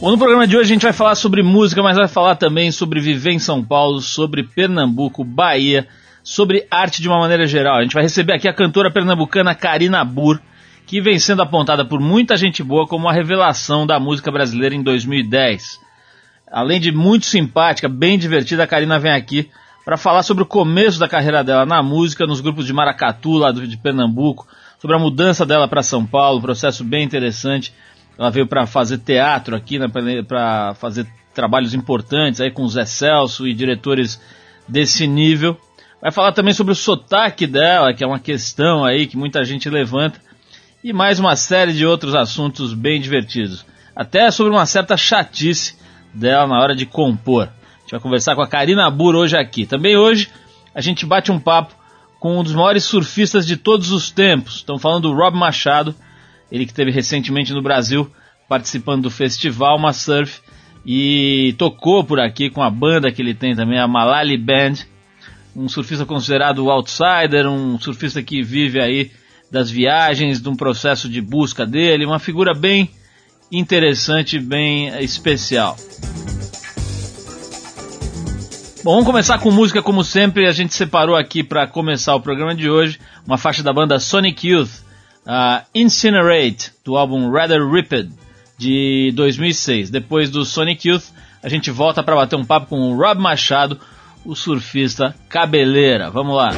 Bom, no programa de hoje a gente vai falar sobre música, mas vai falar também sobre viver em São Paulo, sobre Pernambuco, Bahia, sobre arte de uma maneira geral. A gente vai receber aqui a cantora pernambucana Karina Burr, que vem sendo apontada por muita gente boa como a revelação da música brasileira em 2010. Além de muito simpática, bem divertida, a Karina vem aqui para falar sobre o começo da carreira dela na música, nos grupos de Maracatu, lá de Pernambuco, sobre a mudança dela para São Paulo, um processo bem interessante ela veio para fazer teatro aqui, né, para fazer trabalhos importantes aí com o Zé Celso e diretores desse nível. Vai falar também sobre o sotaque dela, que é uma questão aí que muita gente levanta, e mais uma série de outros assuntos bem divertidos. Até sobre uma certa chatice dela na hora de compor. A gente vai conversar com a Karina Bur hoje aqui. Também hoje a gente bate um papo com um dos maiores surfistas de todos os tempos. Estamos falando do Rob Machado, ele que esteve recentemente no Brasil participando do festival Uma Surf e tocou por aqui com a banda que ele tem também, a Malali Band, um surfista considerado outsider, um surfista que vive aí das viagens, de um processo de busca dele, uma figura bem interessante, bem especial. Bom, vamos começar com música como sempre. A gente separou aqui para começar o programa de hoje uma faixa da banda Sonic Youth, uh, Incinerate, do álbum Rather Ripped, de 2006. Depois do Sonic Youth, a gente volta para bater um papo com o Rob Machado, o surfista cabeleira. Vamos lá!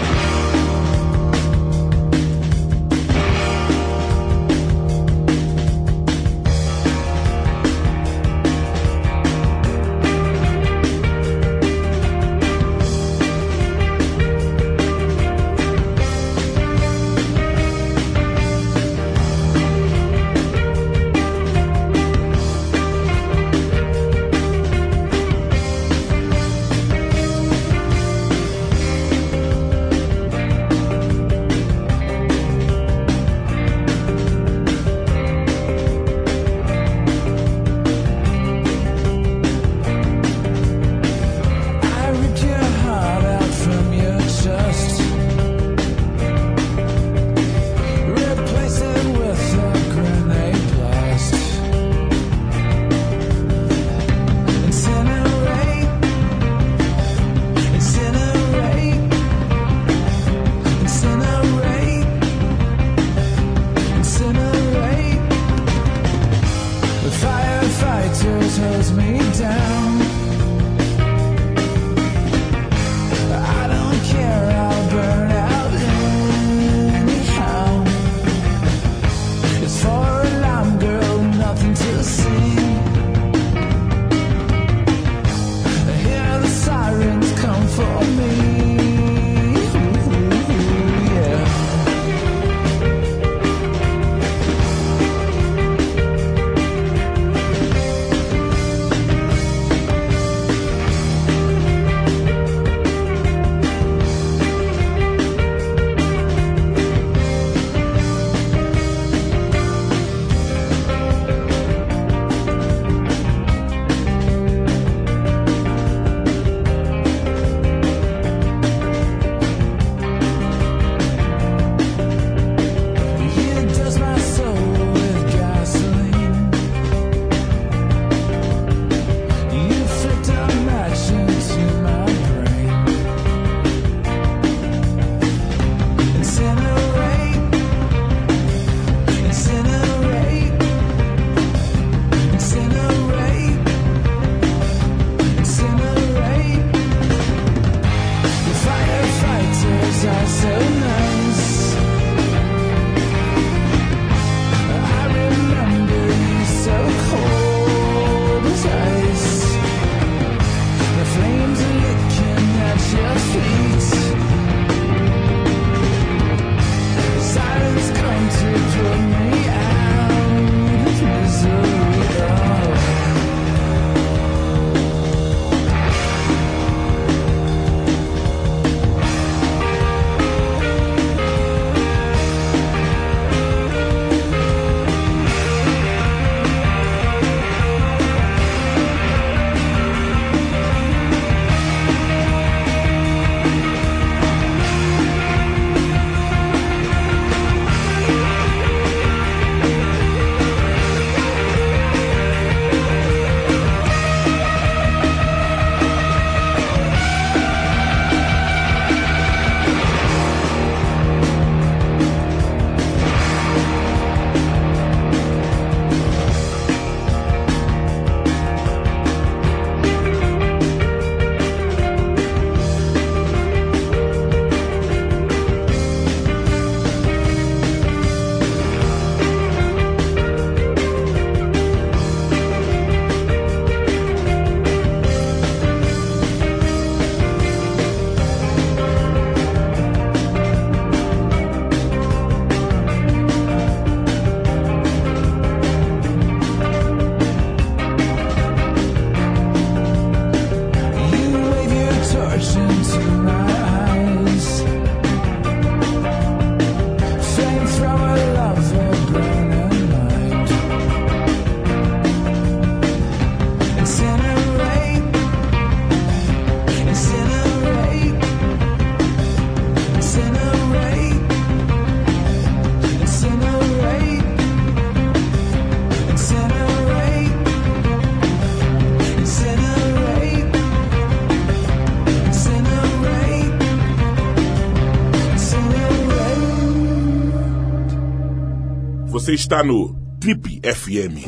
Você está no Trip FM.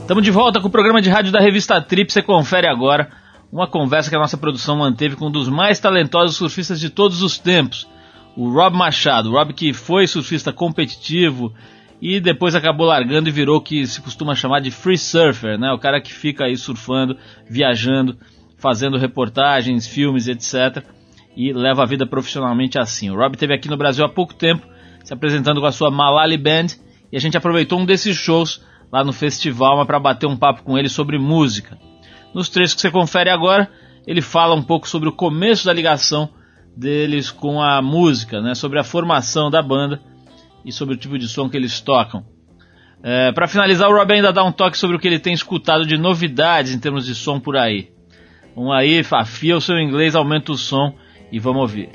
Estamos de volta com o programa de rádio da revista Trip. Você confere agora uma conversa que a nossa produção manteve com um dos mais talentosos surfistas de todos os tempos, o Rob Machado. O Rob que foi surfista competitivo e depois acabou largando e virou o que se costuma chamar de free surfer, né? O cara que fica aí surfando, viajando, fazendo reportagens, filmes, etc. E leva a vida profissionalmente assim. O Rob esteve aqui no Brasil há pouco tempo, se apresentando com a sua Malali Band, e a gente aproveitou um desses shows lá no festival para bater um papo com ele sobre música. Nos trechos que você confere agora, ele fala um pouco sobre o começo da ligação deles com a música, né, sobre a formação da banda e sobre o tipo de som que eles tocam. É, para finalizar, o Rob ainda dá um toque sobre o que ele tem escutado de novidades em termos de som por aí. Vamos aí, afia o seu inglês, aumenta o som e vamos ouvir.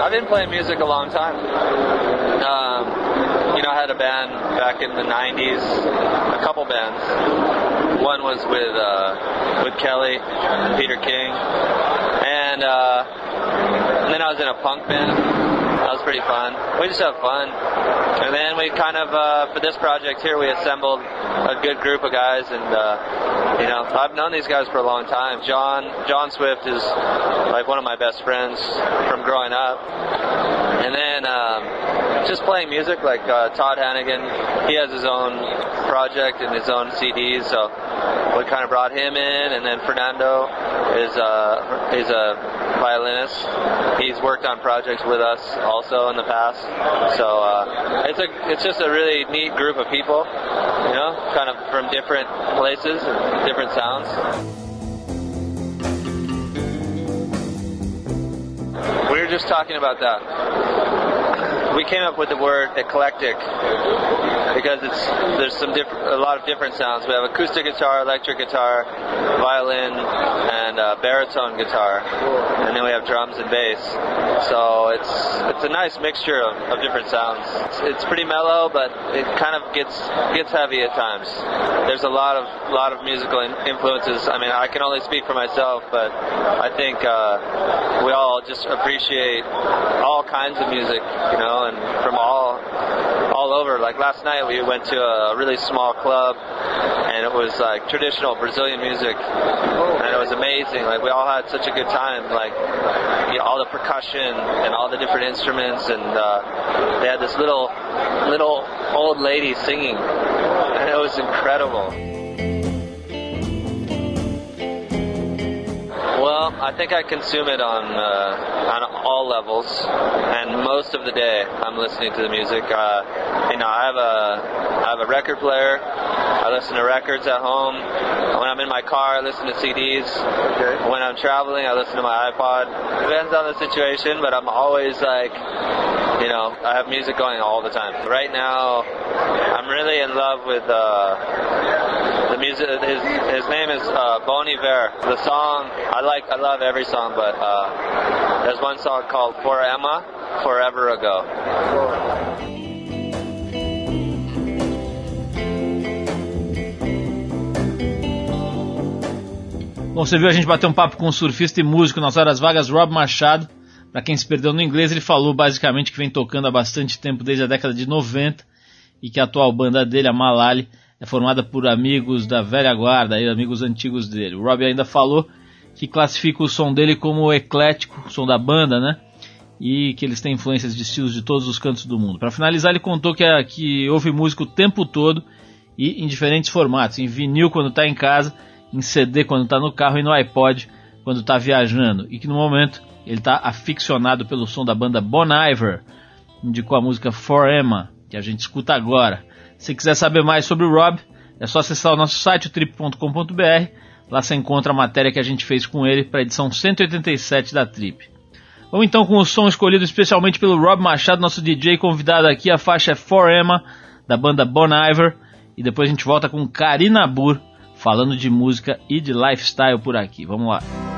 I've been playing music a long time. Um, you know, I had a band back in the '90s, a couple bands. One was with uh, with Kelly, Peter King, and, uh, and then I was in a punk band pretty fun. We just have fun. And then we kind of, uh, for this project here, we assembled a good group of guys, and uh, you know, I've known these guys for a long time. John John Swift is like one of my best friends from growing up. And then um, just playing music, like uh, Todd Hannigan, he has his own project and his own CDs, so we kind of brought him in, and then Fernando is uh, is a violinist. He's worked on projects with us also in the past, so uh, it's a it's just a really neat group of people, you know, kind of from different places and different sounds. We were just talking about that we came up with the word eclectic because it's there's some different, a lot of different sounds. We have acoustic guitar, electric guitar, violin, and uh, baritone guitar, and then we have drums and bass. So it's it's a nice mixture of, of different sounds. It's, it's pretty mellow, but it kind of gets gets heavy at times. There's a lot of lot of musical influences. I mean, I can only speak for myself, but I think uh, we all just appreciate all kinds of music, you know, and from all all over. Like last night, we went to a really small club, and it was like traditional Brazilian music, and it was amazing. Like we all had such a good time. Like you know, all the percussion and all the different instruments, and uh, they had this little little old lady singing, and it was incredible. Well, I think I consume it on uh, on all levels, and most of the day I'm listening to the music. Uh, you know, I have a I have a record player. I listen to records at home. When I'm in my car, I listen to CDs. Okay. When I'm traveling, I listen to my iPod. Depends on the situation, but I'm always like, you know, I have music going all the time. Right now, I'm really in love with. Uh, the music, his his name is uh, Bon Iver. The song I like, I love every song, but uh, there's one song called For Emma, Forever Ago. Bom, você viu a gente bater um papo com um surfista e músico nas horas vagas, Rob Machado. Para quem se perdeu no inglês, ele falou basicamente que vem tocando há bastante tempo, desde a década de 90, e que a atual banda dele, a Malali, é formada por amigos da velha guarda, amigos antigos dele. O Rob ainda falou que classifica o som dele como eclético, o som da banda, né? E que eles têm influências de estilos de todos os cantos do mundo. Para finalizar, ele contou que, é, que ouve música o tempo todo e em diferentes formatos, em vinil quando está em casa, em CD quando está no carro e no iPod quando está viajando. E que no momento ele está aficionado pelo som da banda Bon Iver. Indicou a música For Emma, que a gente escuta agora. Se quiser saber mais sobre o Rob, é só acessar o nosso site, trip.com.br. Lá você encontra a matéria que a gente fez com ele para a edição 187 da Trip. Vamos então com o som escolhido especialmente pelo Rob Machado, nosso DJ convidado aqui. A faixa é For Emma, da banda Bon Iver. E depois a gente volta com Karina Burr, falando de música e de lifestyle por aqui. Vamos lá.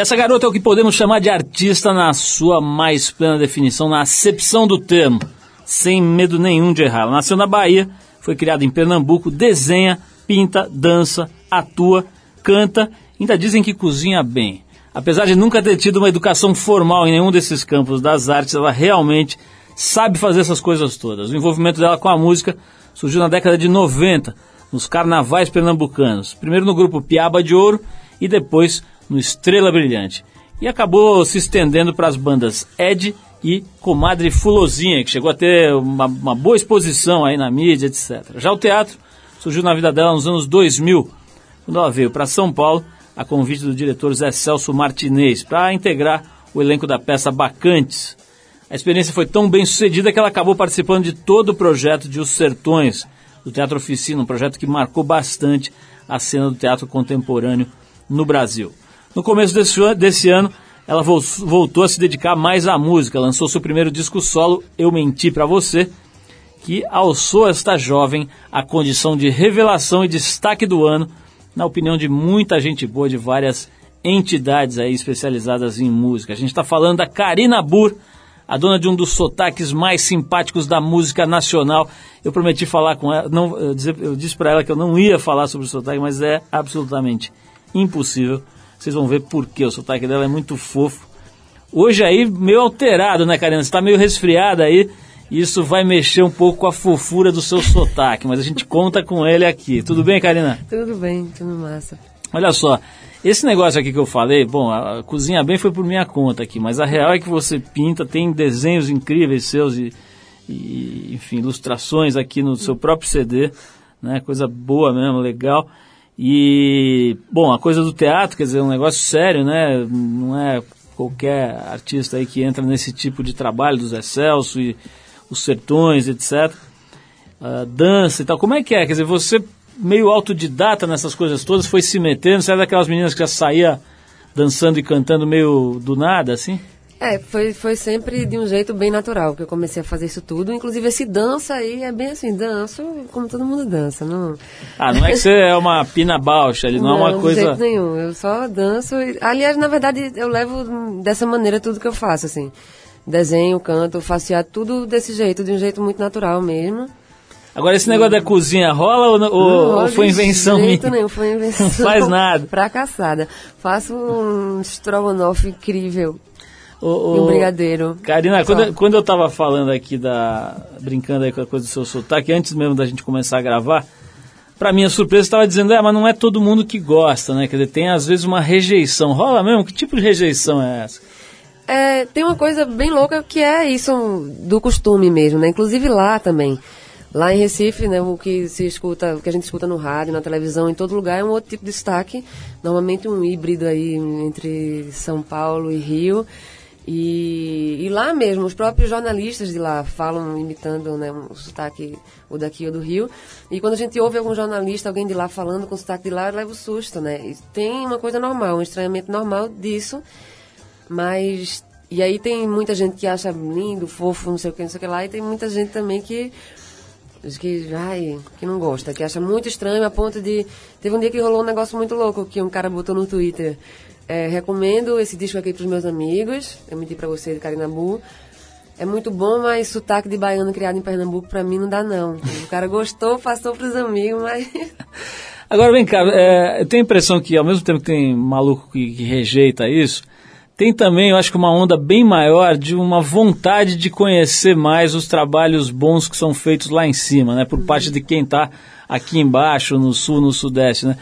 Essa garota é o que podemos chamar de artista na sua mais plena definição, na acepção do termo, sem medo nenhum de errar. Ela nasceu na Bahia, foi criada em Pernambuco, desenha, pinta, dança, atua, canta, ainda dizem que cozinha bem. Apesar de nunca ter tido uma educação formal em nenhum desses campos das artes, ela realmente sabe fazer essas coisas todas. O envolvimento dela com a música surgiu na década de 90, nos carnavais pernambucanos. Primeiro no grupo Piaba de Ouro e depois no Estrela Brilhante. E acabou se estendendo para as bandas Ed e Comadre Fulozinha, que chegou a ter uma, uma boa exposição aí na mídia, etc. Já o teatro surgiu na vida dela nos anos 2000, quando ela veio para São Paulo a convite do diretor Zé Celso Martinez para integrar o elenco da peça Bacantes. A experiência foi tão bem sucedida que ela acabou participando de todo o projeto de Os Sertões, do Teatro Oficina, um projeto que marcou bastante a cena do teatro contemporâneo no Brasil. No começo desse, desse ano, ela voltou a se dedicar mais à música, lançou seu primeiro disco solo, Eu Menti Pra Você, que alçou esta jovem à condição de revelação e destaque do ano na opinião de muita gente boa de várias entidades aí especializadas em música. A gente está falando da Karina Burr, a dona de um dos sotaques mais simpáticos da música nacional. Eu prometi falar com ela, não, eu, eu disse para ela que eu não ia falar sobre o sotaque, mas é absolutamente impossível. Vocês vão ver por quê. O sotaque dela é muito fofo. Hoje aí, meio alterado, né, Karina? Você está meio resfriada aí. Isso vai mexer um pouco com a fofura do seu sotaque, mas a gente conta com ele aqui. Tudo bem, Karina? Tudo bem, tudo massa. Olha só, esse negócio aqui que eu falei, bom, a cozinha bem foi por minha conta aqui, mas a real é que você pinta, tem desenhos incríveis seus e, e enfim, ilustrações aqui no seu próprio CD, né? Coisa boa mesmo, legal. E, bom, a coisa do teatro, quer dizer, é um negócio sério, né? Não é qualquer artista aí que entra nesse tipo de trabalho do Zé Celso e os sertões, etc. Uh, dança e tal. Como é que é? Quer dizer, você meio autodidata nessas coisas todas, foi se metendo, você era daquelas meninas que já saía dançando e cantando meio do nada, assim? É, foi, foi sempre de um jeito bem natural que eu comecei a fazer isso tudo. Inclusive, esse dança aí é bem assim, danço como todo mundo dança. Não... Ah, não é que você é uma pina baucha, ele não, não é uma coisa... de jeito nenhum, eu só danço. E, aliás, na verdade, eu levo dessa maneira tudo que eu faço, assim. Desenho, canto, faço teatro, tudo desse jeito, de um jeito muito natural mesmo. Agora, esse negócio da cozinha rola ou, ou, ou foi invenção de jeito minha? Nenhum, foi invenção. Não faz nada. Fracassada. Faço um estrogonofe incrível. O, o, um brigadeiro. Karina, quando, quando eu estava falando aqui da. brincando aí com a coisa do seu sotaque, antes mesmo da gente começar a gravar, para minha surpresa, estava dizendo, é, mas não é todo mundo que gosta, né? Quer dizer, tem às vezes uma rejeição. Rola mesmo? Que tipo de rejeição é essa? É, tem uma coisa bem louca que é isso do costume mesmo, né? Inclusive lá também. Lá em Recife, né, o que se escuta, o que a gente escuta no rádio, na televisão, em todo lugar é um outro tipo de destaque, normalmente um híbrido aí entre São Paulo e Rio. E, e lá mesmo, os próprios jornalistas de lá falam imitando né, um sotaque, o daqui ou do Rio. E quando a gente ouve algum jornalista, alguém de lá falando com o sotaque de lá, leva o susto, né? E tem uma coisa normal, um estranhamento normal disso, mas... E aí tem muita gente que acha lindo, fofo, não sei o que, não sei o que lá, e tem muita gente também que que, ai, que não gosta, que acha muito estranho a ponto de. Teve um dia que rolou um negócio muito louco que um cara botou no Twitter. É, recomendo esse disco aqui para os meus amigos. Eu menti para você de Carinabu. É muito bom, mas sotaque de baiano criado em Pernambuco para mim não dá não. O cara gostou, passou para os amigos, mas. Agora vem cá, é, eu tenho a impressão que ao mesmo tempo que tem maluco que, que rejeita isso, tem também, eu acho que uma onda bem maior de uma vontade de conhecer mais os trabalhos bons que são feitos lá em cima, né? Por parte de quem está aqui embaixo, no sul, no sudeste, né?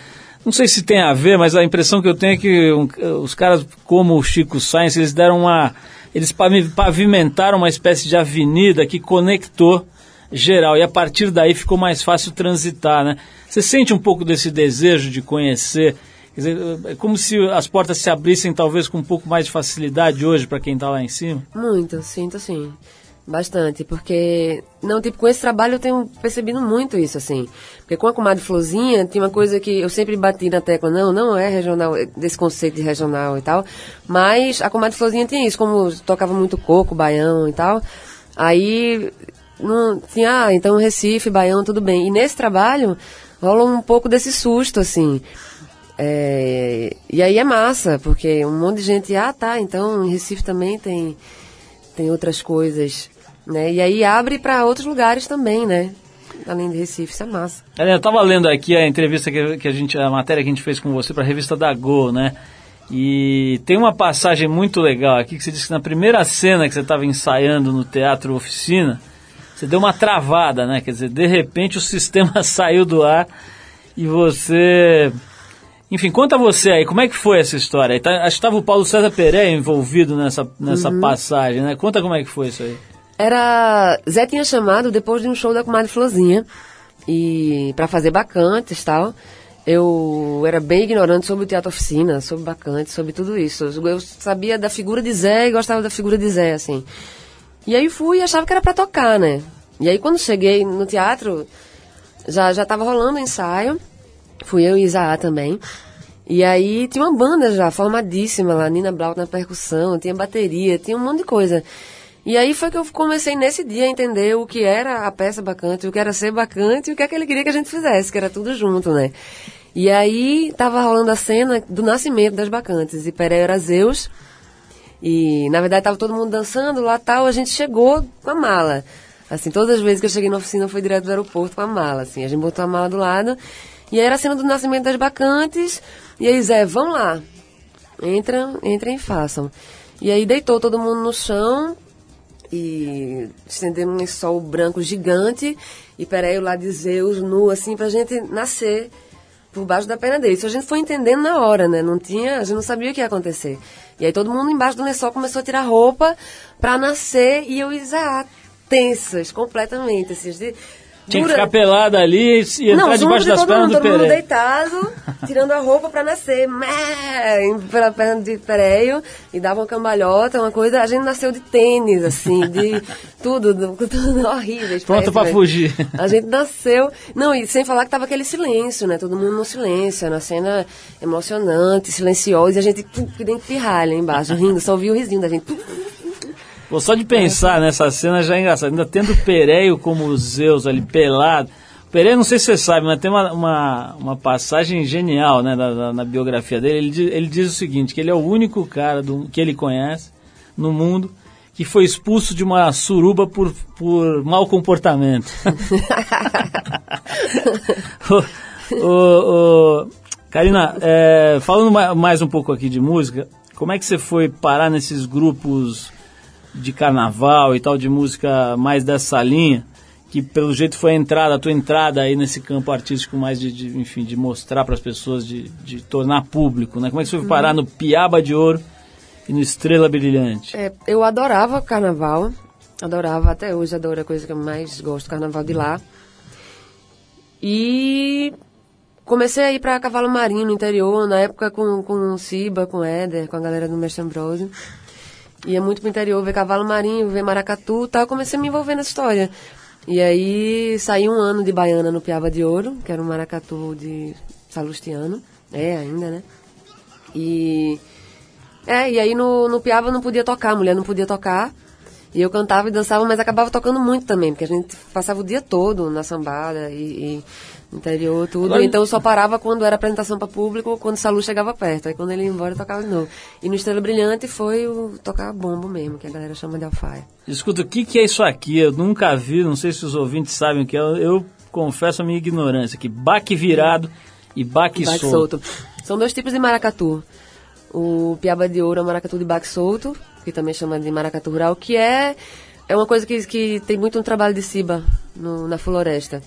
Não sei se tem a ver, mas a impressão que eu tenho é que um, os caras como o Chico Sainz, eles deram uma... Eles pavimentaram uma espécie de avenida que conectou geral e a partir daí ficou mais fácil transitar, né? Você sente um pouco desse desejo de conhecer dizer, é como se as portas se abrissem talvez com um pouco mais de facilidade hoje para quem está lá em cima? Muito, sinto sim. Bastante, porque, não, tipo, com esse trabalho eu tenho percebido muito isso, assim. Porque com a comadre Flozinha, tinha uma coisa que eu sempre bati na tecla, não, não é regional, é desse conceito de regional e tal, mas a comadre Flozinha tinha isso, como tocava muito coco, baião e tal, aí, não, tinha, ah, então Recife, baião, tudo bem. E nesse trabalho, rola um pouco desse susto, assim. É, e aí é massa, porque um monte de gente, ah tá, então em Recife também tem, tem outras coisas, né? E aí abre para outros lugares também, né? Além de Recife, isso é massa. É, eu tava lendo aqui a entrevista que, que a gente, a matéria que a gente fez com você para a revista da Go, né? E tem uma passagem muito legal aqui que você disse que na primeira cena que você estava ensaiando no teatro oficina, você deu uma travada, né? Quer dizer, de repente o sistema saiu do ar e você enfim, conta você aí, como é que foi essa história? Tá, acho que estava o Paulo César Pereira envolvido nessa, nessa uhum. passagem, né? Conta como é que foi isso aí. Era. Zé tinha chamado depois de um show da comadre Flozinha. E para fazer bacantes e tal. Eu era bem ignorante sobre o teatro oficina, sobre bacantes, sobre tudo isso. Eu sabia da figura de Zé e gostava da figura de Zé, assim. E aí fui e achava que era para tocar, né? E aí quando cheguei no teatro, já, já tava rolando o ensaio. Fui eu e Isaá também. E aí tinha uma banda já formadíssima lá, Nina Blau na percussão, tinha bateria, tinha um monte de coisa. E aí foi que eu comecei nesse dia a entender o que era a peça bacante, o que era ser bacante e o que é que ele queria que a gente fizesse, que era tudo junto, né? E aí tava rolando a cena do nascimento das bacantes. E Pereira era Zeus. E na verdade tava todo mundo dançando lá tal, a gente chegou com a mala. Assim, todas as vezes que eu cheguei na oficina foi direto do aeroporto com a mala, assim. A gente botou a mala do lado e aí era a cena do nascimento das bacantes. E aí, Zé, vão lá. Entram, entrem e façam. E aí deitou todo mundo no chão e estendendo um sol branco gigante e Pereio lá de Zeus nu, assim, pra gente nascer por baixo da perna dele. Isso a gente foi entendendo na hora, né? Não tinha, a gente não sabia o que ia acontecer. E aí todo mundo embaixo do lençol começou a tirar roupa pra nascer e eu Zé tensas completamente, assim, de Tinha que ficar pelada ali e entrar Não, debaixo das de todo pernas mundo, do todo mundo deitado, tirando a roupa pra nascer, mé, pela perna de pereio, e dava uma cambalhota, uma coisa, a gente nasceu de tênis, assim, de tudo, do- tudo horrível. Pronto pra fugir. A gente nasceu, não, e sem falar que tava aquele silêncio, né, todo mundo no silêncio, na cena emocionante, silenciosa, e a gente pum, que dentro de pirralha embaixo, rindo, só ouvia o risinho da gente. pum, Pô, só de pensar nessa cena já é engraçado. Ainda tendo o Pereio como Zeus ali pelado. O Pereio, não sei se você sabe, mas tem uma, uma, uma passagem genial né, na, na- na biografia dele. Ele, diz- ele diz o seguinte, que ele é o único cara do, que ele conhece no mundo que foi expulso de uma suruba por, por mau comportamento. Ô, ô, ô, Karina, é, falando ma- mais um pouco aqui de música, como é que você foi parar nesses grupos de carnaval e tal, de música mais dessa linha, que pelo jeito foi a entrada, a tua entrada aí nesse campo artístico mais de, de, enfim, de mostrar para as pessoas, de, de tornar público, né? Como é que você foi parar no Piaba de Ouro e no Estrela Brilhante? É, eu adorava carnaval, adorava, até hoje adoro a coisa que eu mais gosto, carnaval de lá. E comecei a ir para Cavalo Marinho no interior, na época com, com o Ciba, com o Éder, com a galera do Mestre Ambrosio. Ia muito pro interior ver Cavalo Marinho, ver Maracatu e tal, comecei a me envolver nessa história. E aí saí um ano de Baiana no Piaba de Ouro, que era um maracatu de Salustiano, é ainda, né? E é, e aí no, no Piaba não podia tocar, a mulher não podia tocar. E eu cantava e dançava, mas acabava tocando muito também, porque a gente passava o dia todo na sambada e, e interior, tudo. Agora- Então eu só parava quando era apresentação para público, quando o Salu chegava perto. Aí quando ele ia embora, eu tocava de novo. E no Estrela Brilhante foi o tocar bombo mesmo, que a galera chama de alfaia. Escuta, o que, que é isso aqui? Eu nunca vi, não sei se os ouvintes sabem o que é. Eu, confesso a minha ignorância, que baque virado e baque, baque solto. solto. São dois tipos de maracatu. O piaba de ouro é o maracatu de baque solto, que também chama de maracatu rural, que é, é uma coisa que, que tem muito um trabalho de ciba no- na floresta.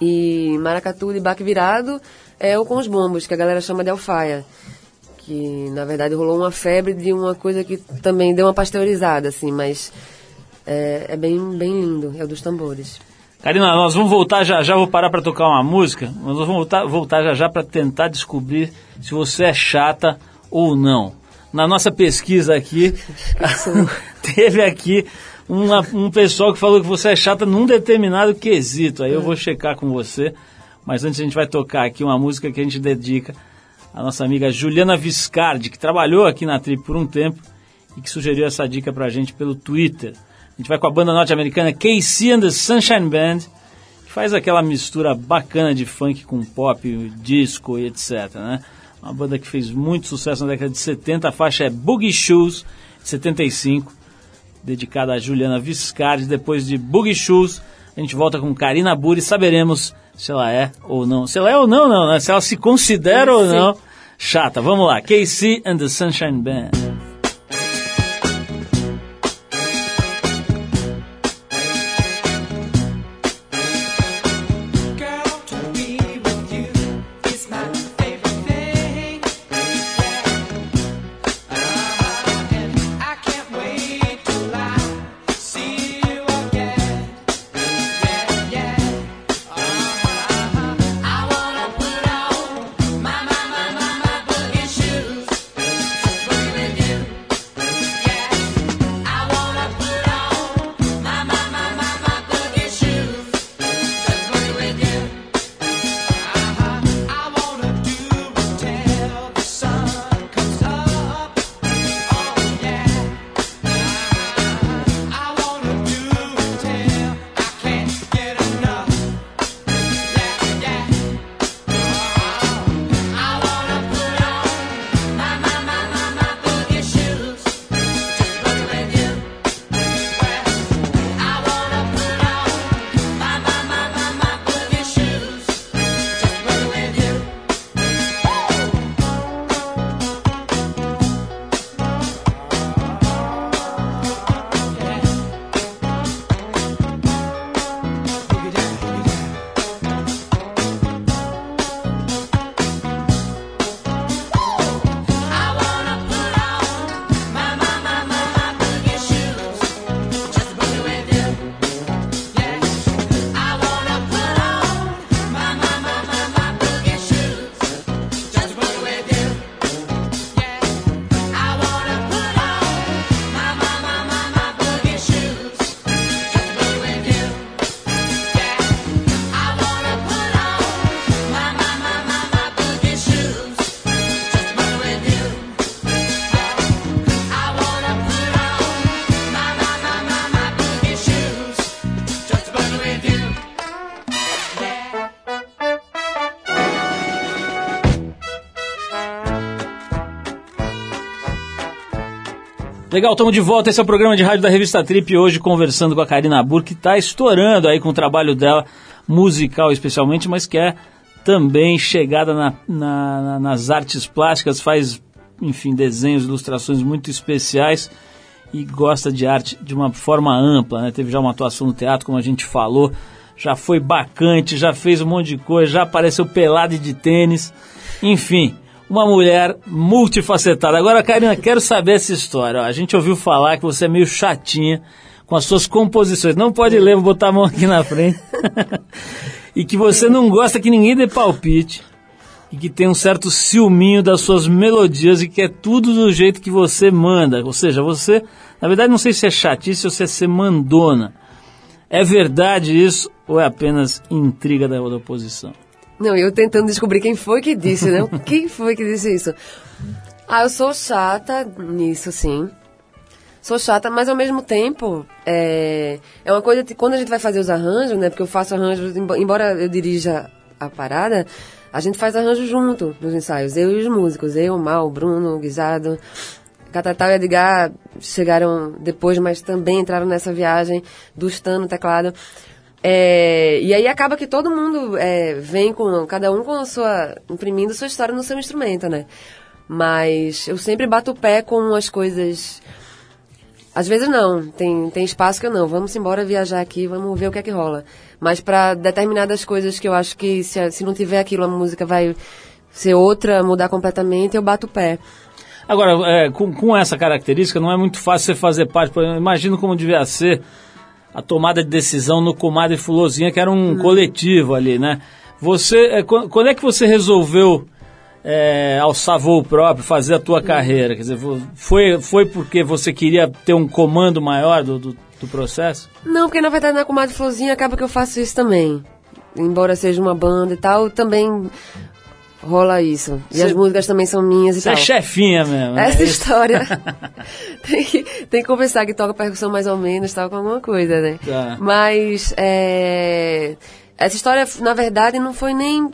E maracatu de baque virado é o com os bombos, que a galera chama de alfaia. Que, na verdade, rolou uma febre de uma coisa que também deu uma pasteurizada, assim, mas é, é bem, bem lindo, é o dos tambores. Karina, nós vamos voltar já já, vou parar para tocar uma música, mas nós vamos voltar, voltar já já para tentar descobrir se você é chata ou não. Na nossa pesquisa aqui, teve aqui uma- um pessoal que falou que você é chata num determinado quesito. Aí eu vou checar com você, mas antes a gente vai tocar aqui uma música que a gente dedica à nossa amiga Juliana Viscardi, que trabalhou aqui na Trip por um tempo e que sugeriu essa dica pra gente pelo Twitter. A gente vai com a banda norte-americana KC and the Sunshine Band, que faz aquela mistura bacana de funk com pop, disco e etc, né? Uma banda que fez muito sucesso na década de 70, a faixa é Boogie Shoes, de 75, dedicada a Juliana Viscardi. Depois de Boogie Shoes, a gente volta com Karina Buri saberemos se ela é ou não. Se ela é ou não, não, né? Se ela se considera ou Sim. não chata. Vamos lá, KC and the Sunshine Band. Legal, estamos de volta. Esse é o programa de rádio da revista Trip. Hoje conversando com a Karina Burr, que está estourando aí com o trabalho dela, musical especialmente, mas que é também chegada na- na- na- nas artes plásticas, faz, enfim, desenhos, ilustrações muito especiais e gosta de arte de uma forma ampla. Né? Teve já uma atuação no teatro, como a gente falou, já foi bacante, já fez um monte de coisa, já apareceu pelado de tênis. Enfim, uma mulher multifacetada. Agora, Karina, quero saber essa história. ó. A gente ouviu falar que você é meio chatinha com as suas composições. Não pode ler, vou botar a mão aqui na frente. e que você não gosta que ninguém dê palpite. E que tem um certo ciúminho das suas melodias e que é tudo do jeito que você manda. Ou seja, você, na verdade, não sei se é chatice ou se é ser mandona. É verdade isso ou é apenas intriga da, da oposição? Não, eu tentando descobrir quem foi que disse, né? quem foi que disse isso? Ah, eu sou chata nisso, sim. Sou chata, mas ao mesmo tempo, é, é uma coisa que quando a gente vai fazer os arranjos, né? Porque eu faço arranjos, embo- embora eu dirija a parada, a gente faz arranjo junto nos ensaios. Eu e os músicos, eu, Mal, o Bruno, o Guisado. Catatal e Edgar chegaram depois, mas também entraram nessa viagem do Stan no teclado. É, e aí acaba que todo mundo é, vem com, cada um com a sua, imprimindo sua história no seu instrumento, né? Mas eu sempre bato o pé com as coisas. Às vezes não, tem, tem espaço que eu não. Vamos embora viajar aqui, vamos ver o que é que rola. Mas para determinadas coisas que eu acho que se, se não tiver aquilo, a música vai ser outra, mudar completamente, eu bato o pé. Agora, é, com, com essa característica, não é muito fácil você fazer parte. Por exemplo, imagino como devia ser a tomada de decisão no Comadre Fulozinha, que era um coletivo ali, né? Você, qu- quando é que você resolveu é, alçar voo próprio, fazer a tua carreira? Quer dizer, foi, foi porque você queria ter um comando maior do, do, do processo? Não, porque na verdade na Comadre Florzinha acaba que eu faço isso também. Embora seja uma banda e tal, também rola isso. E Cê- as músicas também são minhas e Você é tal. chefinha mesmo. né? Essa história tem, que, tem que confessar que toca percussão mais ou menos, tal, com alguma coisa, né? Tá. Mas é, essa história, na verdade, não foi nem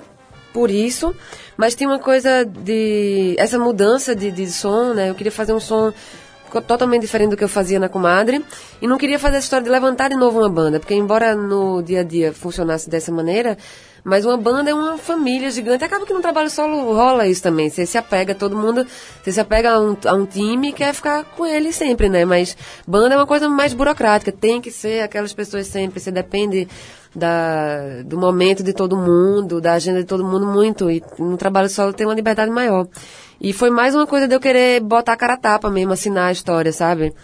por isso, mas tem uma coisa de. essa mudança de, de som, né? Eu queria fazer um som totalmente diferente do que eu fazia na comadre e não queria fazer essa história de levantar de novo uma banda, porque embora no dia a dia funcionasse dessa maneira, mas uma banda é uma família gigante. Acaba que no trabalho solo rola isso também. Você se apega, todo mundo, você se apega a um, a um time e quer ficar com ele sempre, né? Mas banda é uma coisa mais burocrática. Tem que ser aquelas pessoas sempre. Você depende da, do momento de todo mundo, da agenda de todo mundo muito. E no trabalho solo tem uma liberdade maior. E foi mais uma coisa de eu querer botar a cara a tapa mesmo, assinar a história, sabe?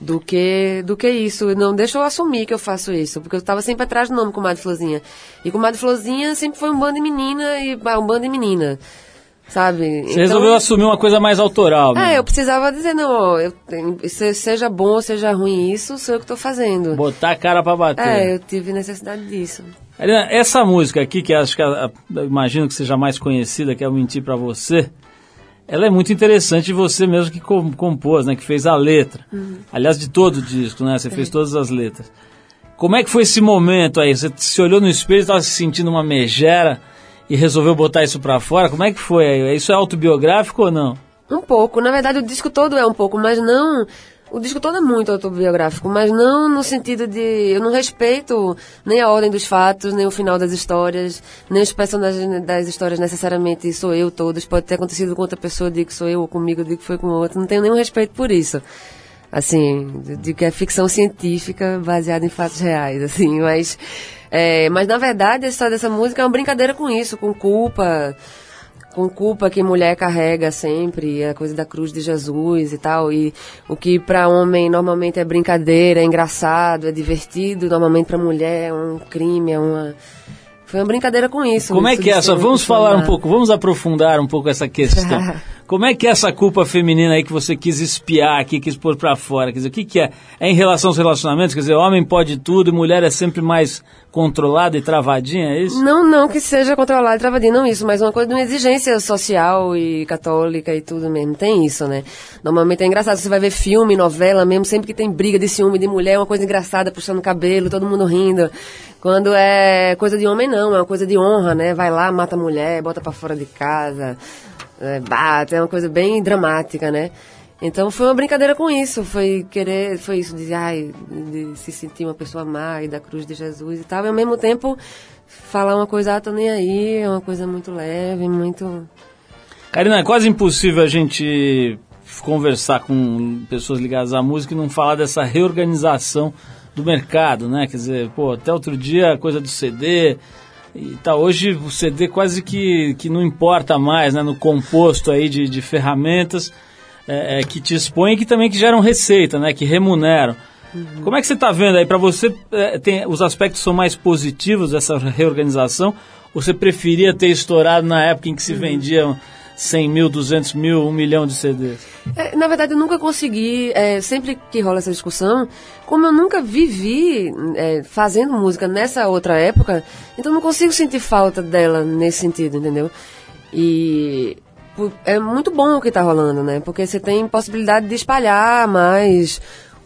Do que do que isso. Não deixa eu assumir que eu faço isso, porque eu estava sempre atrás do nome Comadre Florzinha. E Comadre Florzinha sempre foi um bando de menina e ah, um bando de menina. Sabe? Você resolveu assumir uma coisa mais autoral. né? É, eu precisava dizer, não, eu seja bom ou seja ruim isso, sou eu que estou fazendo. Botar a cara pra bater. É, eu tive necessidade disso. Essa música aqui, que acho que a- a- imagino que seja mais conhecida, que é o Mentir Pra Você, ela é muito interessante você mesmo que com- compôs, né? Que fez a letra. Aliás, de todo o disco, né? Você fez todas as letras. Como é que foi esse momento aí? Você se olhou no espelho, estava se sentindo uma megera e resolveu botar isso pra fora? Como é que foi aí? Isso é autobiográfico ou não? Um pouco, na verdade o disco todo é um pouco, mas não. O disco todo é muito autobiográfico, mas não no sentido de. Eu não respeito nem a ordem dos fatos, nem o final das histórias, nem os personagens das histórias necessariamente sou eu todos. Pode ter acontecido com outra pessoa, digo que sou eu, ou comigo, digo que foi com outro. Não tenho nenhum respeito por isso. Assim, de, de que é ficção científica baseada em fatos reais, assim, mas. é, mas na verdade a história dessa música é uma brincadeira com isso, com culpa com culpa que mulher carrega sempre, a coisa da cruz de Jesus e tal, e o que para homem normalmente é brincadeira, é engraçado, é divertido, normalmente para mulher é um crime, é uma foi uma brincadeira com isso. Como é que é essa? Vamos falar um pouco, vamos aprofundar um pouco essa questão. Como é que é essa culpa feminina aí que você quis espiar aqui, quis pôr pra fora? Quer dizer, o que, que é? É em relação aos relacionamentos? Quer dizer, homem pode tudo e mulher é sempre mais controlada e travadinha, é isso? Não, não que seja controlado e travadinho, não isso, mas uma coisa de uma exigência social e católica e tudo mesmo. Tem isso, né? Normalmente é engraçado, você vai ver filme, novela mesmo, sempre que tem briga de ciúme de mulher, é uma coisa engraçada, puxando o cabelo, todo mundo rindo. Quando é coisa de homem, não, é uma coisa de honra, né? Vai lá, mata a mulher, bota pra fora de casa, é, bate, é uma coisa bem dramática, né? Então foi uma brincadeira com isso, foi querer, foi isso de, ai, de se sentir uma pessoa má e da cruz de Jesus e tal, e ao mesmo tempo falar uma coisa, ah, tô nem aí, é uma coisa muito leve, muito... Karina, é quase impossível a gente conversar com pessoas ligadas à música e não falar dessa reorganização do mercado, né? Quer dizer, pô, até outro dia a coisa do CD e tá hoje o CD quase que, que não importa mais, né? No composto aí de, de ferramentas é, é, que te expõem e que também que geram receita, né? Que remuneram. Como é que você está vendo aí? Para você, é, tem, os aspectos são mais positivos dessa reorganização? Ou você preferia ter estourado na época em que se vendiam 100 mil, 200 mil, 1 milhão de CDs? É, na verdade, eu nunca consegui, é, sempre que rola essa discussão, como eu nunca vivi é, fazendo música nessa outra época, então não consigo sentir falta dela nesse sentido, entendeu? E é muito bom o que tá rolando, né? Porque você tem possibilidade de espalhar mais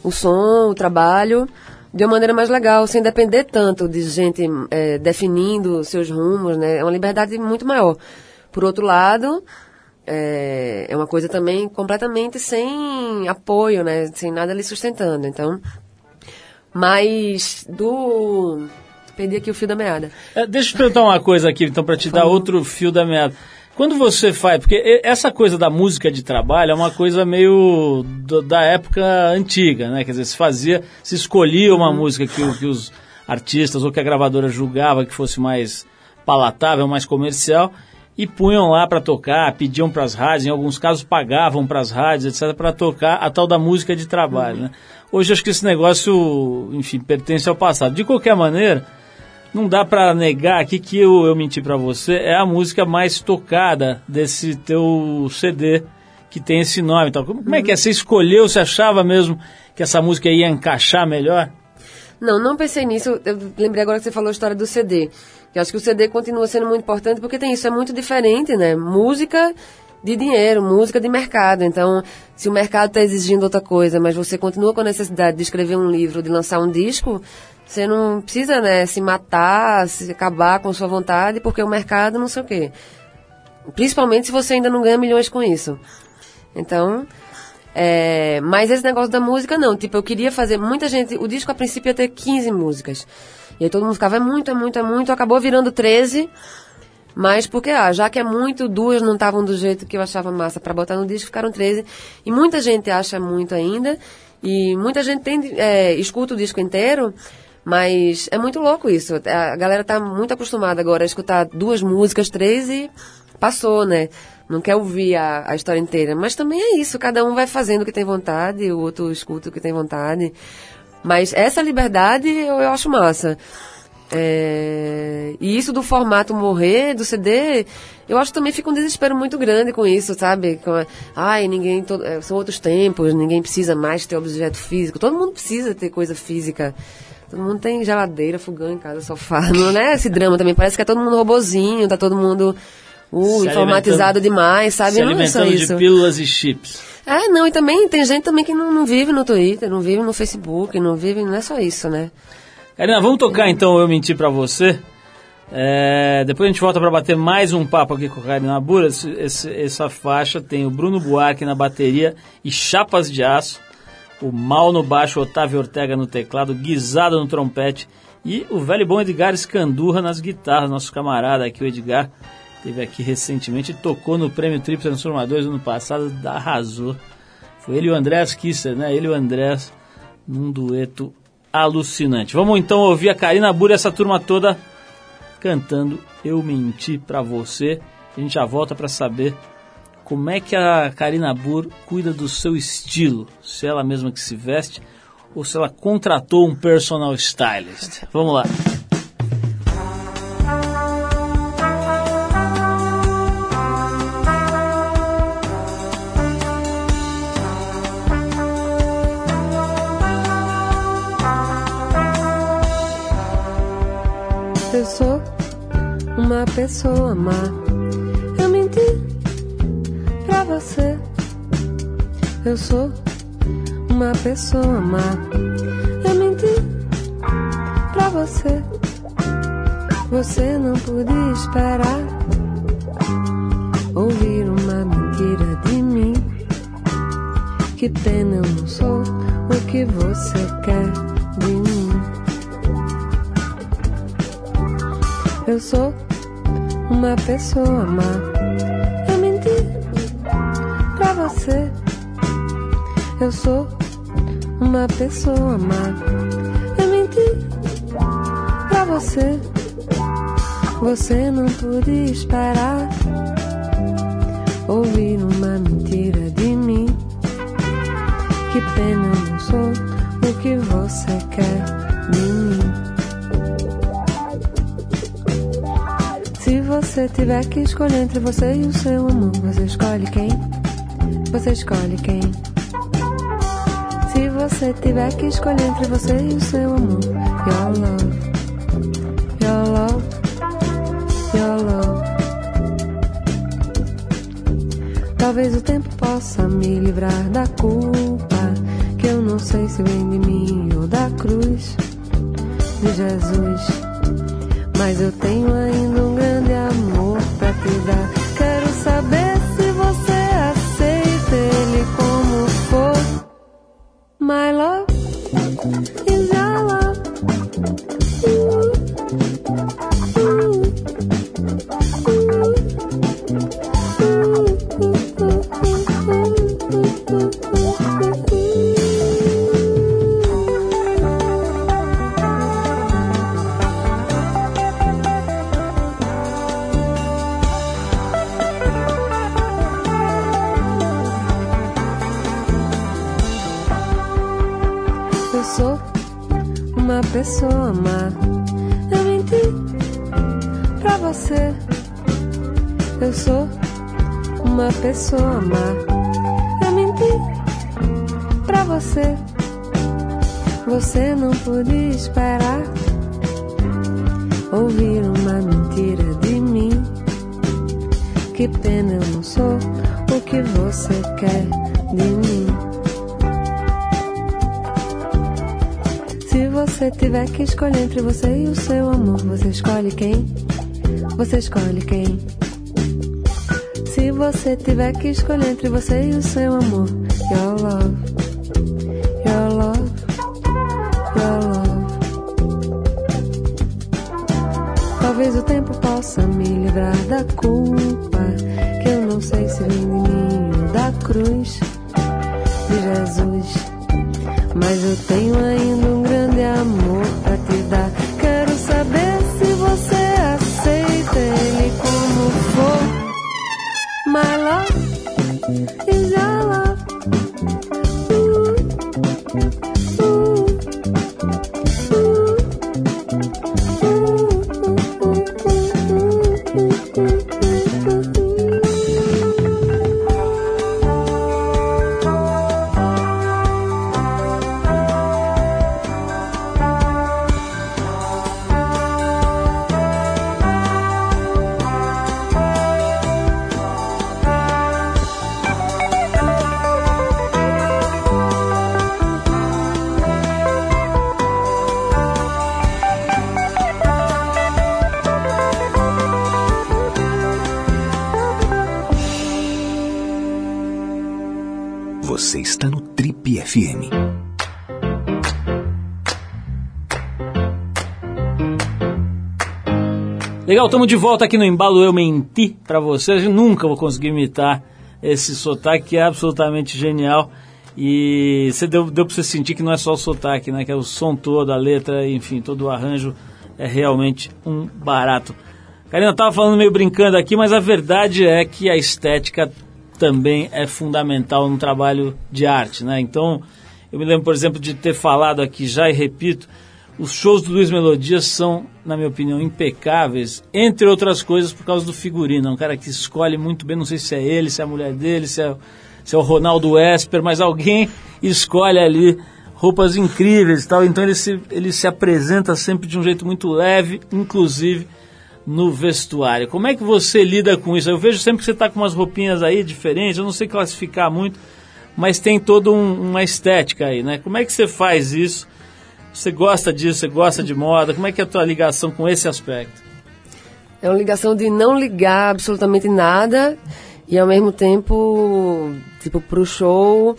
o som, o trabalho, de uma maneira mais legal, sem depender tanto de gente é, definindo seus rumos, né? É uma liberdade muito maior. Por outro lado, é, é uma coisa também completamente sem apoio, né? Sem nada ali sustentando. Então, mas do... Perdi aqui o fio da meada. É, deixa eu te perguntar uma coisa aqui, então, para te dar outro fio da meada. Quando você faz, porque essa coisa da música de trabalho é uma coisa meio do- da época antiga, né? Quer dizer, se fazia, se escolhia uma música que, que os artistas ou que a gravadora julgava que fosse mais palatável, mais comercial, e punham lá para tocar, pediam para as rádios, em alguns casos pagavam para as rádios, etc, para tocar a tal da música de trabalho, né? Hoje acho que esse negócio, enfim, pertence ao passado. De qualquer maneira, não dá pra negar aqui que eu, eu menti pra você, é a música mais tocada desse teu CD que tem esse nome. Então, como, como é que é? Você escolheu, você achava mesmo que essa música ia encaixar melhor? Não, não pensei nisso. Eu lembrei agora que você falou a história do CD. Eu acho que o CD continua sendo muito importante porque tem isso, é muito diferente, né? Música de dinheiro, música de mercado. Então, se o mercado está exigindo outra coisa, mas você continua com a necessidade de escrever um livro, de lançar um disco, você não precisa, né, se matar, se acabar com sua vontade, porque o mercado não sei o quê. Principalmente se você ainda não ganha milhões com isso. Então, é, mas esse negócio da música, não. Tipo, eu queria fazer. Muita gente. O disco a princípio ia ter 15 músicas. E aí todo mundo ficava, é muito, é muito, é muito. Acabou virando 13. Mas porque, ah, já que é muito, duas não estavam do jeito que eu achava massa pra botar no disco, ficaram 13. E muita gente acha muito ainda. E muita gente tem, é, escuta o disco inteiro. Mas é muito louco isso. A galera tá muito acostumada agora a escutar duas músicas, três e passou, né? Não quer ouvir a, a história inteira. Mas também é isso, cada um vai fazendo o que tem vontade, o outro escuta o que tem vontade. Mas essa liberdade eu, eu acho massa. É, e isso do formato morrer, do CD, eu acho que também fica um desespero muito grande com isso, sabe? Com, ai, ninguém. to- é, são outros tempos, ninguém precisa mais ter objeto físico. Todo mundo precisa ter coisa física. Todo mundo tem geladeira, fogão em casa, sofá. Não é esse drama também. Parece que é todo mundo robozinho, tá todo mundo uh, informatizado demais, sabe? Se não é só isso. de pílulas e chips. É, não, e também tem gente também que não, não vive no Twitter, não vive no Facebook, não vive, não é só isso, né? Karina, vamos tocar então Eu Menti Pra Você. É, depois a gente volta para bater mais um papo aqui com a Karina Bura. Esse- esse- essa faixa tem o Bruno Buarque na bateria e chapas de aço, o Mal no baixo, o Otávio Ortega no teclado, Guisado no trompete e o velho bom Edgar Escandurra nas guitarras. Nosso camarada aqui, o Edgar, teve aqui recentemente tocou no Prêmio Trip Transformadores ano passado, arrasou. Foi ele e o Andrés Kisser, né? Ele e o Andrés num dueto alucinante. Vamos então ouvir a Karina Bura essa turma toda cantando Eu Menti Pra Você. A gente já volta para saber como é que a Karina Burr cuida do seu estilo. Se ela mesma que se veste ou se ela contratou um personal stylist. Vamos lá. Pessoa má. Eu menti pra você. Eu sou uma pessoa má. Eu menti pra você. Você não podia esperar ouvir uma mentira de mim. Que pena eu não sou o que você quer de mim. Eu sou uma pessoa má. Eu menti pra você. Eu sou uma pessoa má. Eu menti pra você. Você não pude esperar ouvir uma mentira de mim. Que pena eu não sou o que você quer você tiver que escolher entre você e o seu amor, você escolhe quem? Você escolhe quem? Se você tiver que escolher entre você e o seu amor, your love, your love, your love. Talvez o tempo possa me livrar da culpa, que eu não sei se vem de mim ou da cruz de Jesus. Mas eu tenho ainda um grande dar. Quero saber uma pessoa má. Eu menti pra você. Eu sou uma pessoa má. Eu menti pra você. Você não pude esperar ouvir uma mentira de mim. Que pena eu não sou o que você quer de mim. Você tiver que escolher entre você e o seu amor, você escolhe quem? Você escolhe quem? Se você tiver que escolher entre você e o seu amor, your love, Estamos de volta aqui no Embalo Eu Menti pra vocês. Eu nunca vou conseguir imitar esse sotaque que é absolutamente genial. E você deu, deu pra você sentir que não é só o sotaque, né? Que é o som todo, a letra, enfim, todo o arranjo é realmente um barato. Karina tava falando meio brincando aqui, mas a verdade é que a estética também é fundamental no trabalho de arte, né? Então, eu me lembro, por exemplo, de ter falado aqui já e repito, os shows do Luiz Melodias são, na minha opinião, impecáveis, entre outras coisas por causa do figurino. É um cara que escolhe muito bem, não sei se é ele, se é a mulher dele, se é, se é o Ronaldo Esper, mas alguém escolhe ali roupas incríveis e tal. Então ele se, ele se apresenta sempre de um jeito muito leve, inclusive no vestuário. Como é que você lida com isso? Eu vejo sempre que você está com umas roupinhas aí diferentes, eu não sei classificar muito, mas tem toda um, uma estética aí, né? Como é que você faz isso? Você gosta disso? Você gosta de moda? Como é que é a tua ligação com esse aspecto? É uma ligação de não ligar absolutamente nada e ao mesmo tempo, tipo, pro show,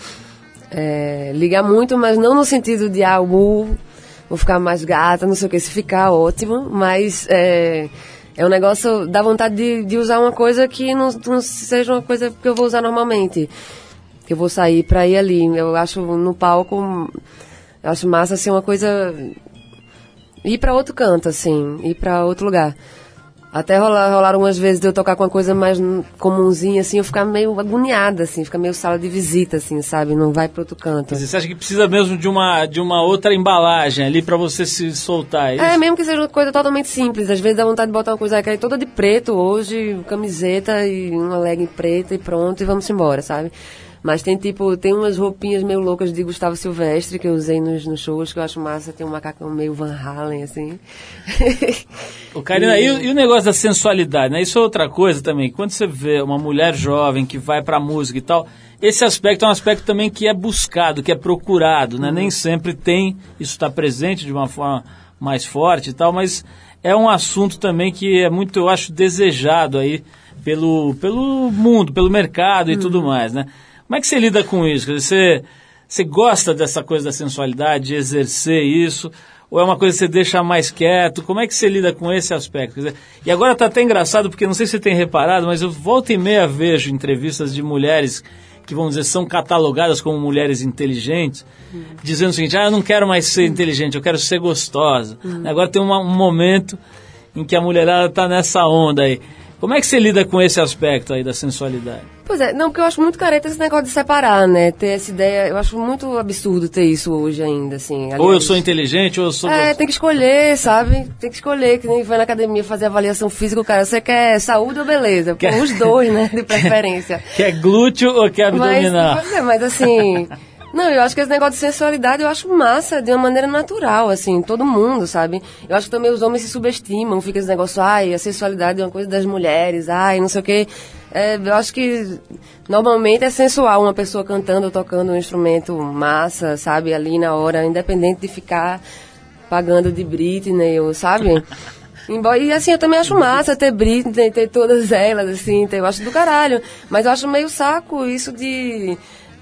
é, ligar muito, mas não no sentido de, ah, uh, vou ficar mais gata, não sei o que, se ficar, ótimo, mas é, é um negócio, dá vontade de, de usar uma coisa que não, não seja uma coisa que eu vou usar normalmente. Que eu vou sair pra ir ali. Eu acho no palco, eu acho massa ser uma coisa ir pra outro canto, assim, ir pra outro lugar. Até rolar, rolaram umas vezes de eu tocar com uma coisa mais comunzinha, assim, eu ficar meio agoniada, assim, ficar meio sala de visita, assim, sabe? Não vai pro outro canto. Você acha que precisa mesmo de uma, de uma outra embalagem ali pra você se soltar? É? É, mesmo que seja uma coisa totalmente simples. Às vezes dá vontade de botar uma coisa que é toda de preto hoje, camiseta e uma legging preta e pronto, e vamos embora, sabe? Mas tem tipo, tem umas roupinhas meio loucas de Gustavo Silvestre que eu usei nos, nos shows, que eu acho massa. Tem um macacão meio Van Halen, assim. O Karina, e, o- e o negócio da sensualidade, né? Isso é outra coisa também. Quando você vê uma mulher jovem que vai pra música e tal, esse aspecto é um aspecto também que é buscado, que é procurado, né? Nem sempre tem, isso está presente de uma forma mais forte e tal, mas é um assunto também que é muito, eu acho, desejado aí pelo, pelo mundo, pelo mercado e tudo mais, né? Como é que você lida com isso? Você, você gosta dessa coisa da sensualidade, de exercer isso? Ou é uma coisa que você deixa mais quieto? Como é que você lida com esse aspecto? Dizer, e agora está até engraçado, porque não sei se você tem reparado, mas eu volta e meia vejo entrevistas de mulheres que, vamos dizer, são catalogadas como mulheres inteligentes, dizendo o seguinte, ah, eu não quero mais ser inteligente, eu quero ser gostosa. Agora tem uma- um momento em que a mulherada está nessa onda aí. Como é que você lida com esse aspecto aí da sensualidade? Pois é, não, porque eu acho muito careta esse negócio de separar, né? Ter essa ideia, eu acho muito absurdo ter isso hoje ainda, assim. Ou eu Aliás, sou inteligente, ou eu sou... É, tem que escolher, sabe? Tem que escolher, que nem vai na academia fazer avaliação física, o cara, você quer saúde ou beleza? Quer- Os dois, né? De preferência. Quer glúteo ou quer abdominal? Mas, é, mas assim. Não, eu acho que esse negócio de sensualidade eu acho massa de uma maneira natural, assim, todo mundo, sabe? Eu acho que também os homens se subestimam, fica esse negócio, ai, a sensualidade é uma coisa das mulheres, ai, não sei o quê. É, eu acho que normalmente é sensual uma pessoa cantando ou tocando um instrumento massa, sabe? Ali na hora, independente de ficar pagando de Britney, ou, sabe? Embora, e assim, eu também acho massa ter Britney, ter todas elas, assim, ter, eu acho do caralho. Mas eu acho meio saco isso de,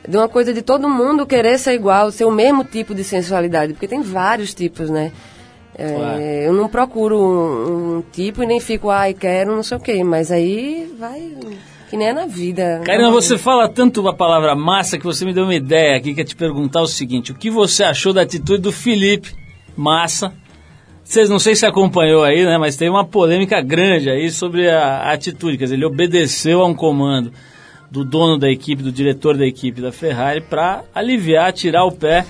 de uma coisa de todo mundo querer ser igual, ser o mesmo tipo de sensualidade, porque tem vários tipos, né? É, Claro. Eu não procuro um, um tipo e nem fico, ai, quero, não sei o quê, mas aí vai, que nem é na vida. Karina, você fala tanto a palavra massa que você me deu uma ideia aqui, que é te perguntar o seguinte: o que você achou da atitude do Felipe Massa? Vocês não sei se acompanhou aí, né? Mas tem uma polêmica grande aí sobre a, a atitude. Quer dizer, ele obedeceu a um comando do dono da equipe, do diretor da equipe da Ferrari, para aliviar, tirar o pé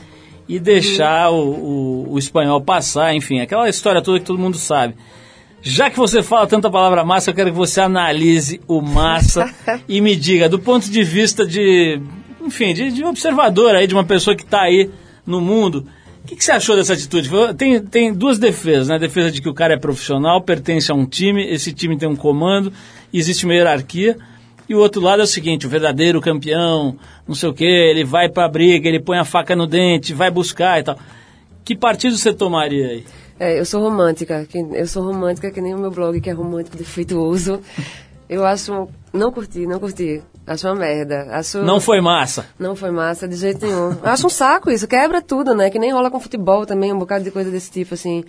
e deixar o, o, o espanhol passar, enfim, aquela história toda que todo mundo sabe. Já que você fala tanta palavra massa, eu quero que você analise o massa e me diga, do ponto de vista de, enfim, de, de observador aí, de uma pessoa que está aí no mundo, o que, que você achou dessa atitude? Tem, tem duas defesas, né? A defesa de que o cara é profissional, pertence a um time, esse time tem um comando, existe uma hierarquia. E o outro lado é o seguinte, o verdadeiro campeão, não sei o que, ele vai pra briga, ele põe a faca no dente, vai buscar e tal. Que partido você tomaria aí? É, eu sou romântica. que- Eu sou romântica que nem o meu blog, que é romântico defeituoso. Eu acho. Não curti, não curti. Acho uma merda. Acho. Não foi massa. Não foi massa de jeito nenhum. Eu acho um saco isso, quebra tudo, né? Que nem rola com futebol também, um bocado de coisa desse tipo, assim.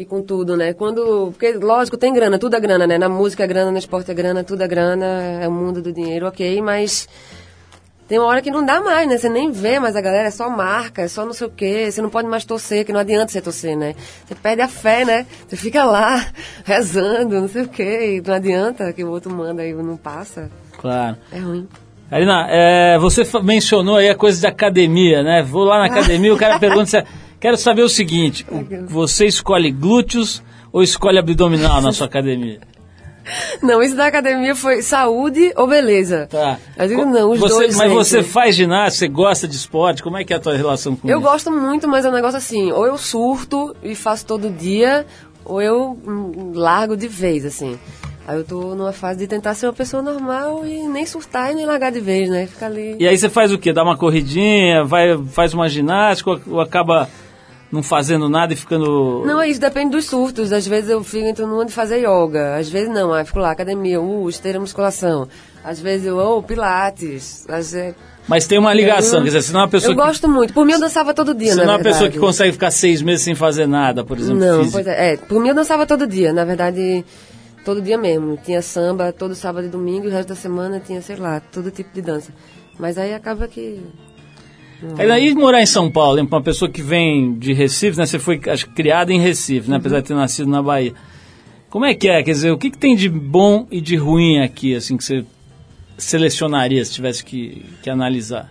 E com tudo, né? Quando. Porque, lógico, tem grana, tudo é grana, né? Na música é grana, no esporte é grana, tudo é grana, é o mundo do dinheiro, ok, mas. Tem uma hora que não dá mais, né? Você nem vê mais a galera, é só marca, é só não sei o quê. Você não pode mais torcer, que não adianta você torcer, né? Você perde a fé, né? Você fica lá, rezando, não sei o quê, e não adianta que o outro manda e não passa. Claro. É ruim. Karina, é, você mencionou aí a coisa de academia, né? Vou lá na academia, o cara pergunta se... Quero saber o seguinte, o- você escolhe glúteos ou escolhe abdominal na sua academia? Não, isso da academia foi saúde ou beleza? Tá. Eu digo não, os Você- dois. Mas gente. você faz ginástica, você gosta de esporte, como é que é a tua relação com Eu isso? gosto muito, mas é um negócio assim, ou eu surto e faço todo dia, ou eu hum, largo de vez, assim. Aí eu tô numa fase de tentar ser uma pessoa normal e nem surtar e nem largar de vez, né? Ficar ali. E aí você faz o quê? Dá uma corridinha, vai, faz uma ginástica ou acaba não fazendo nada e ficando... Não, é isso, depende dos surtos. Às vezes eu fico entro numa de fazer yoga, às vezes não, aí fico lá, academia, uh, esteira musculação. Às vezes eu, oh, pilates. Às vezes... Mas tem uma ligação, quer dizer, se não é uma pessoa eu que, gosto muito. Por mim eu dançava todo dia, se na não é uma pessoa que consegue ficar seis meses sem fazer nada, por exemplo, Não, físico. pois é, é. Por mim eu dançava todo dia, na verdade, todo dia mesmo. Tinha samba todo sábado e domingo, e o resto da semana tinha, sei lá, todo tipo de dança. Mas aí acaba que. Aí daí morar em São Paulo, pra uma pessoa que vem de Recife, né? Você foi acho, criada em Recife, né? Apesar de ter nascido na Bahia. Como é que é? Quer dizer, o que, que tem de bom e de ruim aqui, assim, que você selecionaria se tivesse que, que analisar?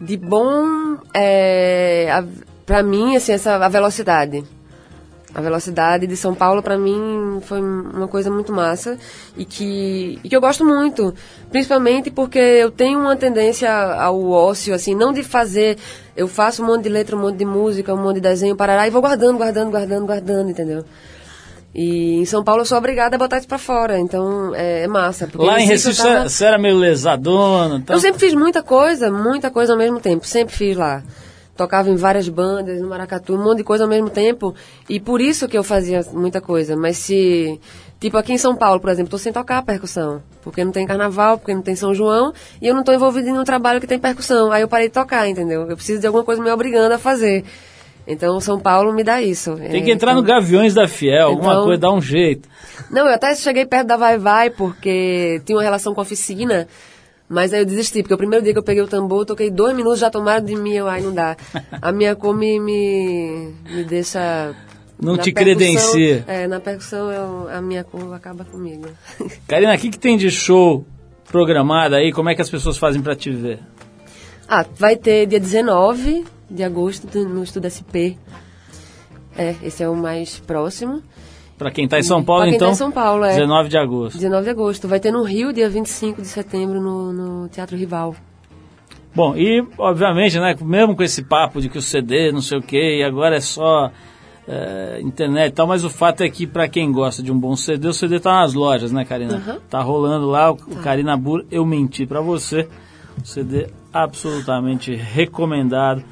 De bom, é, a, pra mim, assim, essa, a velocidade. A velocidade de São Paulo, pra mim, foi uma coisa muito massa e que, e que eu gosto muito. Principalmente porque eu tenho uma tendência ao ócio, assim, não de fazer. Eu faço um monte de letra, um monte de música, um monte de desenho, parará, e vou guardando, guardando, guardando, guardando, entendeu? E em São Paulo eu sou obrigada a botar isso pra fora, então é, é massa. Lá em Recife você tava- você era meio lesadona, então... eu sempre fiz muita coisa, muita coisa ao mesmo tempo. Sempre fiz lá. Tocava em várias bandas, no Maracatu, um monte de coisa ao mesmo tempo. E por isso que eu fazia muita coisa. Mas se. Tipo, aqui em São Paulo, por exemplo, tô sem tocar percussão. Porque não tem carnaval, porque não tem São João. E eu não tô envolvido em um trabalho que tem percussão. Aí eu parei de tocar, entendeu? Eu preciso de alguma coisa me obrigando a fazer. Então, São Paulo me dá isso. Tem que entrar no Gaviões da Fiel, alguma Então- coisa, dá um jeito. Não, eu até cheguei perto da Vai Vai porque tinha uma relação com a oficina, mas aí eu desisti, porque o primeiro dia que eu peguei o tambor, eu toquei dois minutos, já tomaram de mim, eu, ai, não dá. A minha cor me, me, me deixa... Não na te credencia. É, na percussão eu, a minha cor acaba comigo. Karina, o que, que tem de show programado aí? Como é que as pessoas fazem pra te ver? ah, vai ter dia 19 de agosto no Estudo SP. É, esse é o mais próximo. Pra quem tá em São Paulo, quem tá então, em São Paulo, é. 19 de agosto. 19 de agosto. Vai ter no Rio, dia 25 de setembro, no, no Teatro Rival. Bom, e obviamente, né, mesmo com esse papo de que o CD, não sei o que, e agora é só é, internet e tal, mas o fato é que pra quem gosta de um bom CD, o CD tá nas lojas, né, Karina? Uhum. Tá rolando lá, o, o Karina Bur, eu menti pra você. O CD absolutamente recomendado.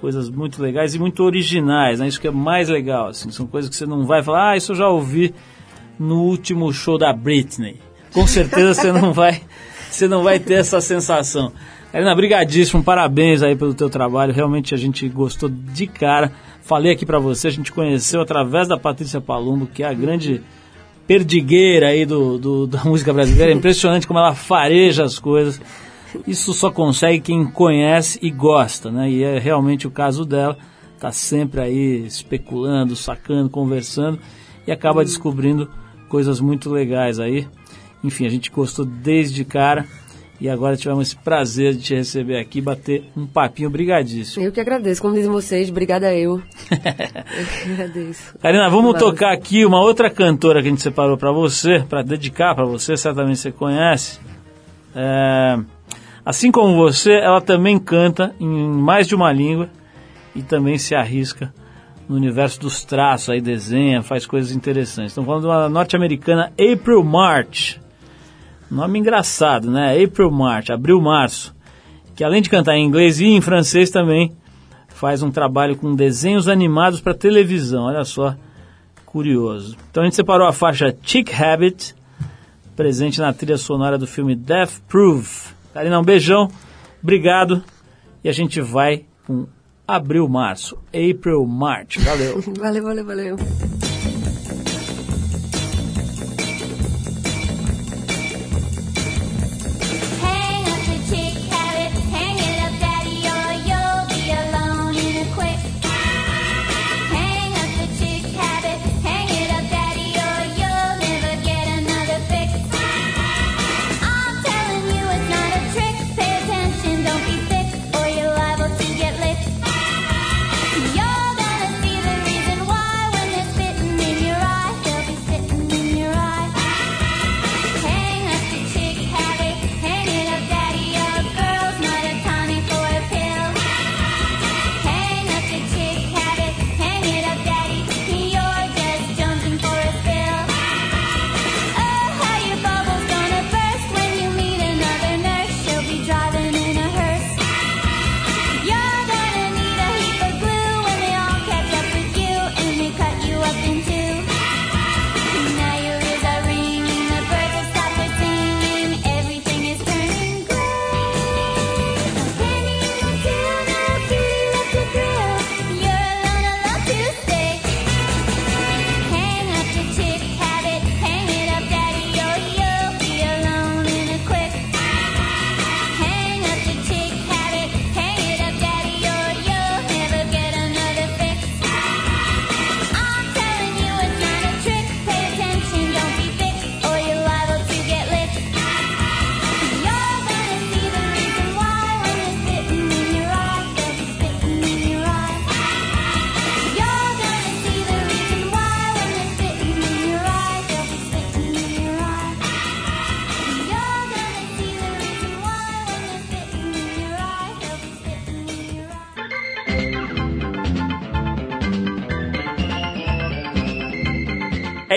Coisas muito legais e muito originais, né? Isso que é mais legal, assim. São coisas que você não vai falar, ah, isso eu já ouvi no último show da Britney. Com certeza você não vai, você não vai ter essa sensação. Karina, brigadíssimo, parabéns aí pelo teu trabalho. Realmente a gente gostou de cara. Falei aqui pra você, a gente conheceu através da Patrícia Palumbo, que é a grande perdigueira aí do, do- da música brasileira. É impressionante como ela fareja as coisas. Isso só consegue quem conhece e gosta, né? E é realmente o caso dela. Tá sempre aí especulando, sacando, conversando e acaba descobrindo coisas muito legais aí. Enfim, a gente gostou desde cara e agora tivemos esse prazer de te receber aqui, bater um papinho brigadíssimo. Eu que agradeço, como dizem vocês, obrigada eu. eu que agradeço. Karina, vamos tocar aqui uma outra cantora que a gente separou pra você, pra dedicar pra você, certamente você conhece. É, assim como você, ela também canta em mais de uma língua e também se arrisca no universo dos traços, aí desenha, faz coisas interessantes. Estamos falando de uma norte-americana, April March. Nome engraçado, né? April March, abril-março. Que além de cantar em inglês e em francês também faz um trabalho com desenhos animados para televisão. Olha só, curioso. Então a gente separou a faixa Chick Habit, presente na trilha sonora do filme Death Proof. Karina, um beijão, obrigado. E a gente vai com abril-março, April March. Valeu. Valeu, valeu, valeu.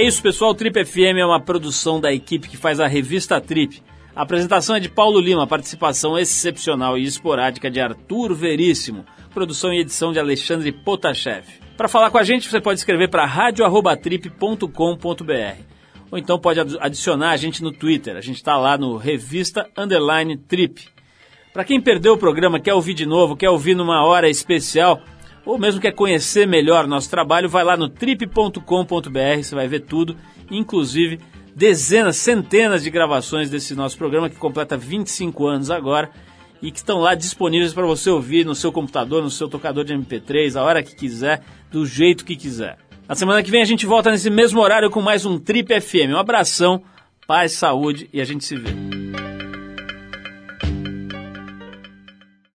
É isso, pessoal. Trip FM é uma produção da equipe que faz a revista Trip. A apresentação é de Paulo Lima, participação excepcional e esporádica de Arthur Veríssimo, produção e edição de Alexandre Potashev. Para falar com a gente, você pode escrever para radio@trip.com.br ou então pode adicionar a gente no Twitter. A gente está lá no Revista Underline Trip. Para quem perdeu o programa, quer ouvir de novo, quer ouvir numa hora especial, ou mesmo quer conhecer melhor nosso trabalho, vai lá no trip.com.br, você vai ver tudo, inclusive dezenas, centenas de gravações desse nosso programa que completa 25 anos agora e que estão lá disponíveis para você ouvir no seu computador, no seu tocador de MP3, a hora que quiser, do jeito que quiser. Na semana que vem a gente volta nesse mesmo horário com mais um Trip FM. Um abração, paz, saúde e a gente se vê.